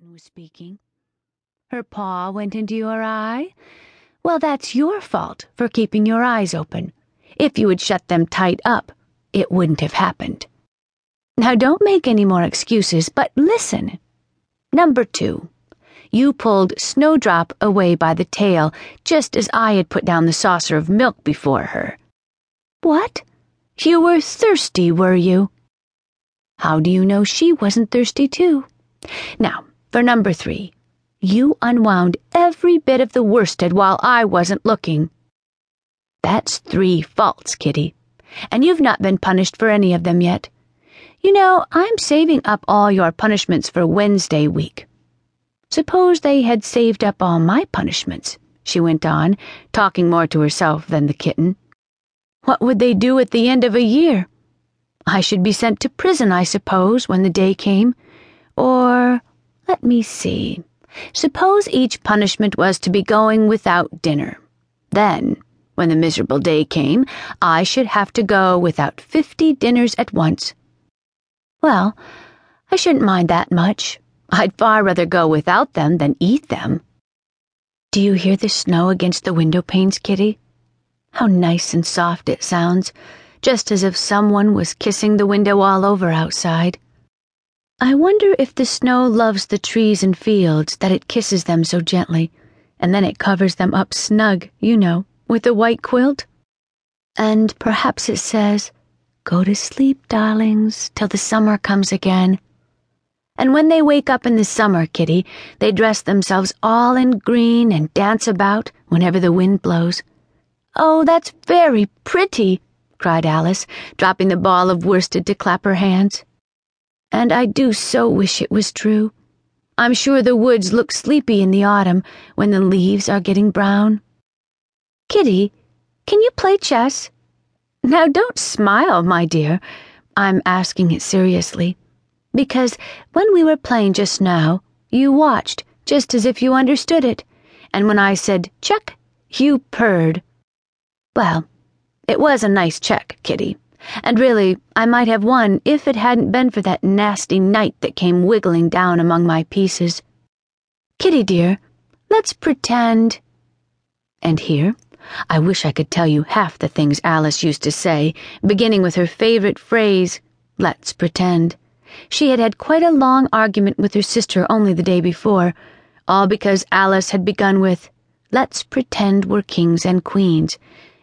kitten was speaking. Her paw went into your eye? Well, that's your fault for keeping your eyes open. If you had shut them tight up, it wouldn't have happened. Now, don't make any more excuses, but listen. Number two, you pulled Snowdrop away by the tail just as I had put down the saucer of milk before her. What? You were thirsty, were you? How do you know she wasn't thirsty, too? Now, for number three, you unwound every bit of the worsted while I wasn't looking. That's three faults, Kitty, and you've not been punished for any of them yet. You know, I'm saving up all your punishments for Wednesday week. Suppose they had saved up all my punishments, she went on, talking more to herself than the kitten. What would they do at the end of a year? I should be sent to prison, I suppose, when the day came. Or, let me see. Suppose each punishment was to be going without dinner. Then, when the miserable day came, I should have to go without fifty dinners at once. Well, I shouldn't mind that much. I'd far rather go without them than eat them. Do you hear the snow against the window panes, Kitty? How nice and soft it sounds, just as if someone was kissing the window all over outside. I wonder if the snow loves the trees and fields that it kisses them so gently, and then it covers them up snug, you know, with a white quilt? And perhaps it says, Go to sleep, darlings, till the summer comes again. And when they wake up in the summer, Kitty, they dress themselves all in green and dance about whenever the wind blows. Oh, that's very pretty, cried Alice, dropping the ball of worsted to clap her hands. And I do so wish it was true. I'm sure the woods look sleepy in the autumn when the leaves are getting brown. Kitty, can you play chess? Now don't smile, my dear. I'm asking it seriously. Because when we were playing just now, you watched just as if you understood it, and when I said check, you purred. Well, it was a nice check, Kitty. And really, I might have won if it hadn't been for that nasty knight that came wiggling down among my pieces. Kitty dear, let's pretend. And here, I wish I could tell you half the things Alice used to say, beginning with her favorite phrase, let's pretend. She had had quite a long argument with her sister only the day before, all because Alice had begun with, let's pretend we're kings and queens,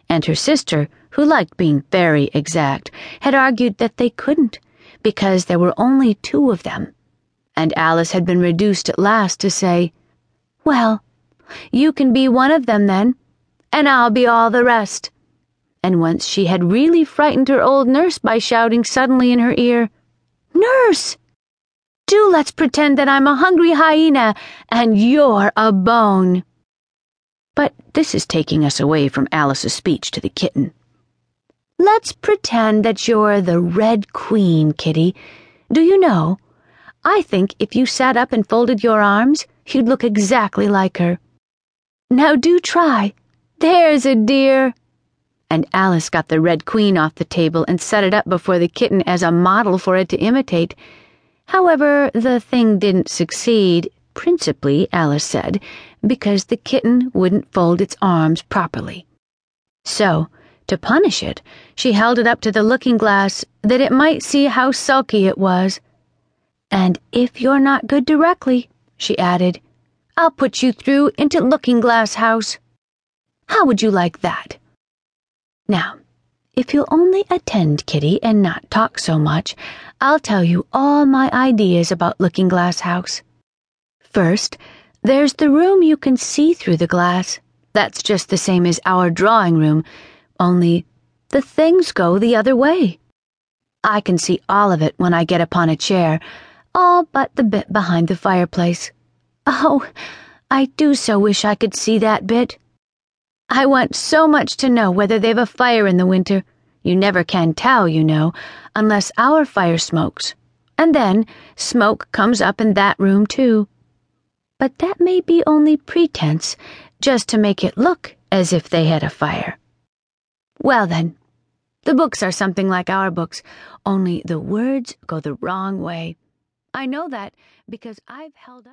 and her sister, who liked being very exact, had argued that they couldn't, because there were only two of them. And Alice had been reduced at last to say, Well, you can be one of them then, and I'll be all the rest. And once she had really frightened her old nurse by shouting suddenly in her ear, Nurse! Do let's pretend that I'm a hungry hyena and you're a bone. But this is taking us away from Alice's speech to the kitten. Let's pretend that you're the Red Queen, Kitty. Do you know? I think if you sat up and folded your arms, you'd look exactly like her. Now do try. There's a dear. And Alice got the Red Queen off the table and set it up before the kitten as a model for it to imitate. However, the thing didn't succeed, principally, Alice said, because the kitten wouldn't fold its arms properly. So, to punish it, she held it up to the looking glass that it might see how sulky it was. And if you're not good directly, she added, I'll put you through into Looking Glass House. How would you like that? Now, if you'll only attend, Kitty, and not talk so much, I'll tell you all my ideas about Looking Glass House. First, there's the room you can see through the glass. That's just the same as our drawing room only the things go the other way. I can see all of it when I get upon a chair, all but the bit behind the fireplace. Oh, I do so wish I could see that bit. I want so much to know whether they've a fire in the winter. You never can tell, you know, unless our fire smokes. And then smoke comes up in that room, too. But that may be only pretense, just to make it look as if they had a fire. Well, then, the books are something like our books, only the words go the wrong way. I know that because I've held up.